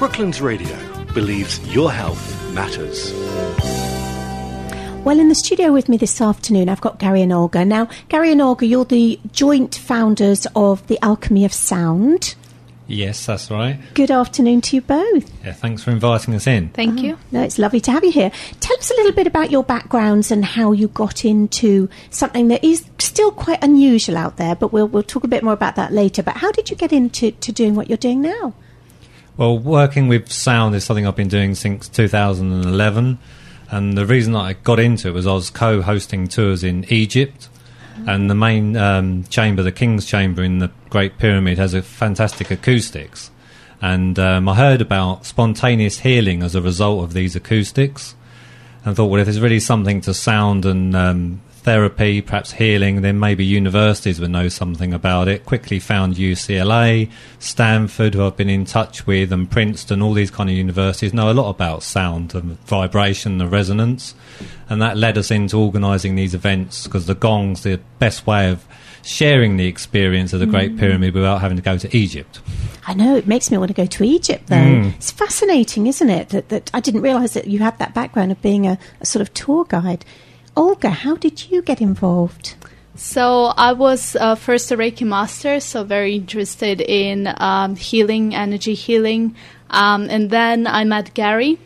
Brooklands Radio believes your health matters. Well, in the studio with me this afternoon, I've got Gary and Olga. Now, Gary and Olga, you're the joint founders of the Alchemy of Sound. Yes, that's right. Good afternoon to you both. Yeah, thanks for inviting us in. Thank ah, you. No, it's lovely to have you here. Tell us a little bit about your backgrounds and how you got into something that is still quite unusual out there, but we'll, we'll talk a bit more about that later. But how did you get into to doing what you're doing now? Well, working with sound is something I've been doing since 2011. And the reason I got into it was I was co hosting tours in Egypt. And the main um, chamber, the King's Chamber in the Great Pyramid, has a fantastic acoustics. And um, I heard about spontaneous healing as a result of these acoustics. And thought, well, if there's really something to sound and um, therapy, perhaps healing, then maybe universities would know something about it. Quickly found UCLA, Stanford, who I've been in touch with, and Princeton, all these kind of universities know a lot about sound and vibration, the resonance. And that led us into organising these events because the gong's the best way of sharing the experience of the Great Pyramid without having to go to Egypt. I know it makes me want to go to Egypt, though. Mm. It's fascinating, isn't it? That, that I didn't realise that you had that background of being a, a sort of tour guide. Olga, how did you get involved? So I was uh, first a Reiki master, so very interested in um, healing, energy healing, um, and then I met Gary,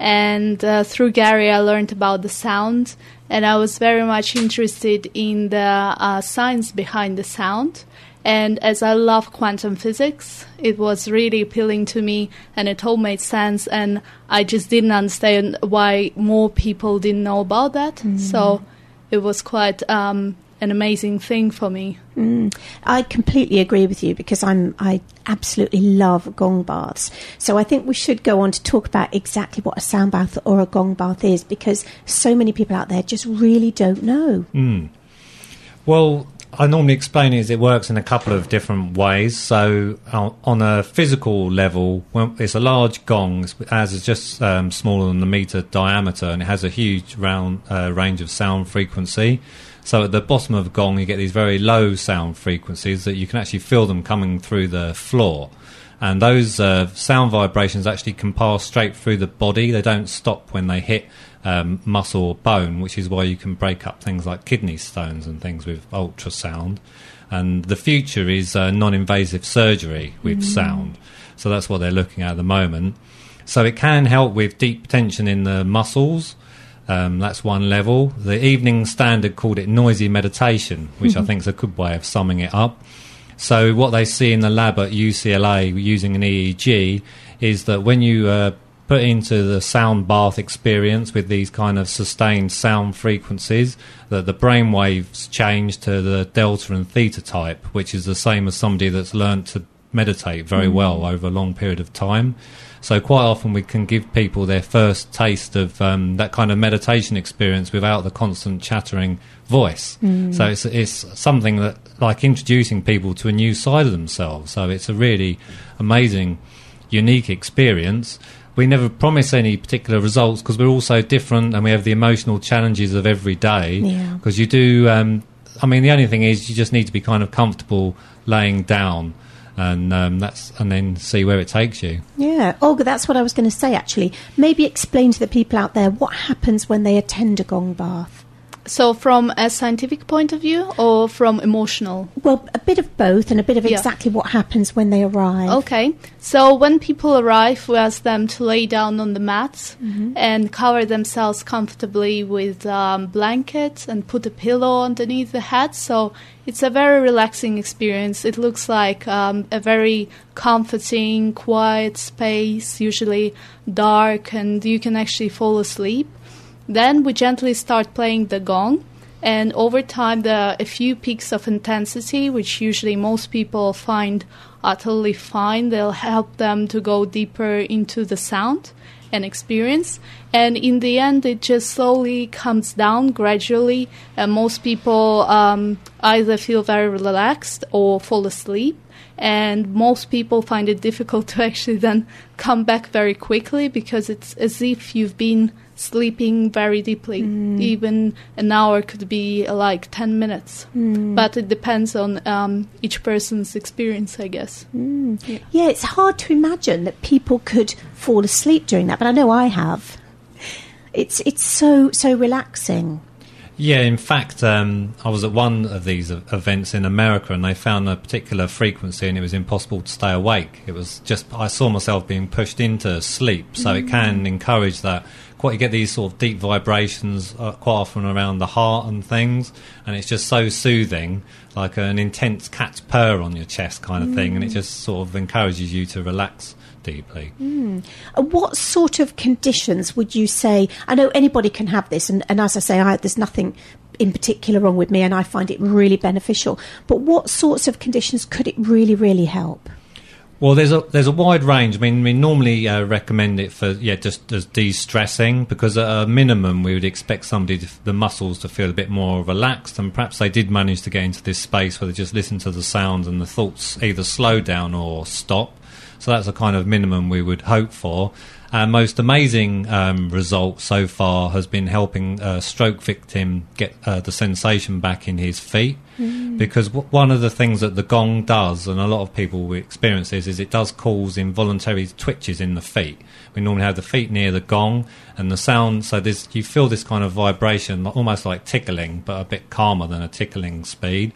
and uh, through Gary I learned about the sound, and I was very much interested in the uh, science behind the sound. And as I love quantum physics, it was really appealing to me and it all made sense. And I just didn't understand why more people didn't know about that. So it was quite um, an amazing thing for me. Mm. I completely agree with you because I'm I absolutely love gong baths. So I think we should go on to talk about exactly what a sound bath or a gong bath is because so many people out there just really don't know. Mm. Well, I normally explain it as it works in a couple of different ways. So, uh, on a physical level, it's a large gong, as is just um, smaller than the meter diameter, and it has a huge round uh, range of sound frequency. So, at the bottom of a gong, you get these very low sound frequencies that you can actually feel them coming through the floor. And those uh, sound vibrations actually can pass straight through the body. They don't stop when they hit um, muscle or bone, which is why you can break up things like kidney stones and things with ultrasound. And the future is uh, non invasive surgery with sound. So that's what they're looking at at the moment. So it can help with deep tension in the muscles. Um, that's one level. The Evening Standard called it noisy meditation, which I think is a good way of summing it up. So what they see in the lab at UCLA using an EEG is that when you uh, put into the sound bath experience with these kind of sustained sound frequencies, that the brain waves change to the delta and theta type, which is the same as somebody that's learned to meditate very well over a long period of time. So quite often we can give people their first taste of um, that kind of meditation experience without the constant chattering voice. So it's it's something that like introducing people to a new side of themselves. So it's a really amazing, unique experience. We never promise any particular results because we're all so different and we have the emotional challenges of every day. Yeah. Because you do, um, I mean, the only thing is you just need to be kind of comfortable laying down. And um, that's and then see where it takes you. Yeah, Olga, that's what I was going to say actually. Maybe explain to the people out there what happens when they attend a gong bath. So, from a scientific point of view or from emotional? Well, a bit of both and a bit of Yeah. exactly what happens when they arrive. Okay. So when people arrive, we ask them to lay down on the mats and cover themselves comfortably with um, blankets and put a pillow underneath the head. So it's a very relaxing experience. It looks like um, a very comforting, quiet space, usually dark, and you can actually fall asleep. Then we gently start playing the gong. And over time, there are a few peaks of intensity, which usually most people find utterly fine. They'll help them to go deeper into the sound and experience. And in the end, it just slowly comes down gradually. And most people um, either feel very relaxed or fall asleep. and most people find it difficult to actually then come back very quickly because it's as if you've been sleeping very deeply. Even an hour could be like 10 minutes. But it depends on um, each person's experience, I guess. Yeah, it's hard to imagine that people could fall asleep during that, but I know I have. It's it's so so relaxing. Yeah, in fact, um, I was at one of these events in America, and they found a particular frequency, and it was impossible to stay awake. It was just I saw myself being pushed into sleep, so it can encourage that. Quite, you get these sort of deep vibrations uh, quite often around the heart and things, and it's just so soothing, like an intense cat's purr on your chest kind of thing, and it just sort of encourages you to relax deeply. Uh, What sort of conditions would you say? I know anybody can have this, and, and as I say, I, there's nothing in particular wrong with me, and I find it really beneficial. But what sorts of conditions could it really, really help? Well, there's a there's a wide range. I mean, we normally uh, recommend it for yeah, just as de-stressing because at a minimum we would expect somebody to, the muscles to feel a bit more relaxed, and perhaps they did manage to get into this space where they just listen to the sounds and the thoughts either slow down or stop. So that's a kind of minimum we would hope for. Our most amazing um, result so far has been helping a stroke victim get uh, the sensation back in his feet. Because w- one of the things that the gong does, and a lot of people will experience this, is it does cause involuntary twitches in the feet. We normally have the feet near the gong, and the sound. So there's, you feel this kind of vibration, almost like tickling, but a bit calmer than a tickling speed.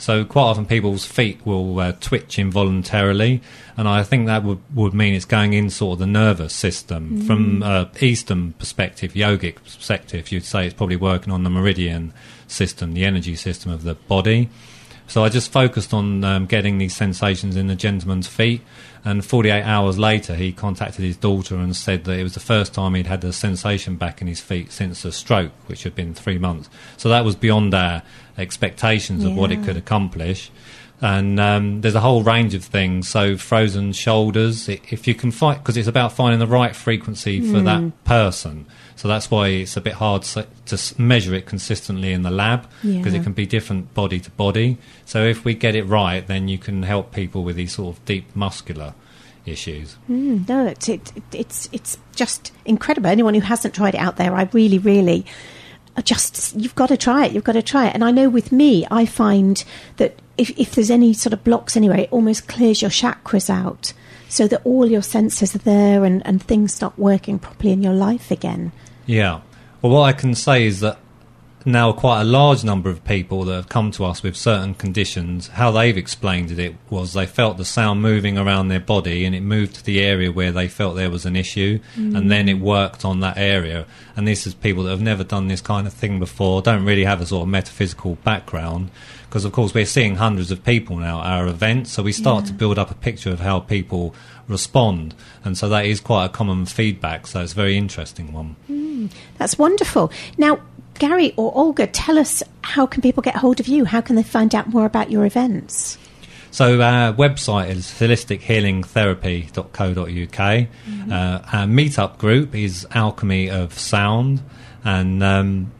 So quite often people's feet will uh, twitch involuntarily, and I think that would, would mean it's going in sort of the nervous system. From uh, Eastern perspective, yogic perspective, you'd say it's probably working on the meridian system, the energy system of the body. So I just focused on um, getting these sensations in the gentleman's feet, and 48 hours later, he contacted his daughter and said that it was the first time he'd had the sensation back in his feet since the stroke, which had been three months. So that was beyond our expectations of what it could accomplish. And um, there's a whole range of things. So frozen shoulders, if you can find, because it's about finding the right frequency for that person. So that's why it's a bit hard to measure it consistently in the lab because Yeah. it can be different body to body. So if we get it right, then you can help people with these sort of deep muscular issues. Mm, no, it's it, it, it's it's just incredible. Anyone who hasn't tried it out there, I really, really just you've got to try it. You've got to try it. And I know with me, I find that if if there's any sort of blocks anyway, it almost clears your chakras out, so that all your senses are there and and things start working properly in your life again. Yeah. Well, what I can say is that now quite a large number of people that have come to us with certain conditions, how they've explained it was they felt the sound moving around their body and it moved to the area where they felt there was an issue and then it worked on that area. And this is people that have never done this kind of thing before, don't really have a sort of metaphysical background. Because, of course, we're seeing hundreds of people now at our events, so we start to build up a picture of how people respond. And so that is quite a common feedback, so it's a very interesting one. Mm, that's wonderful. Now, Gary or Olga, tell us how can people get hold of you? How can they find out more about your events? So our website is holistichealingtherapy.co.uk. Uh, our meetup group is Alchemy of Sound, and um,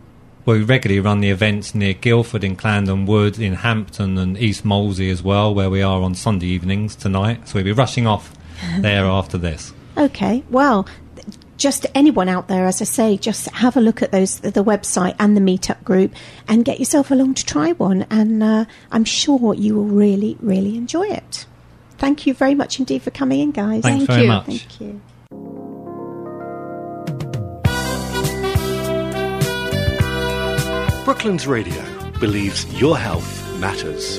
we regularly run the events near Guildford in Clandon Wood, in Hampton and East Molesey as well, where we are on Sunday evenings tonight. So we'll be rushing off there after this. Okay, well, just anyone out there, as I say, just have a look at those the website and the meetup group, and get yourself along to try one. And uh, I'm sure you will really, really enjoy it. Thank you very much indeed for coming in, guys. Thanks Thank very you. much. Thank you. Brooklands Radio believes your health matters.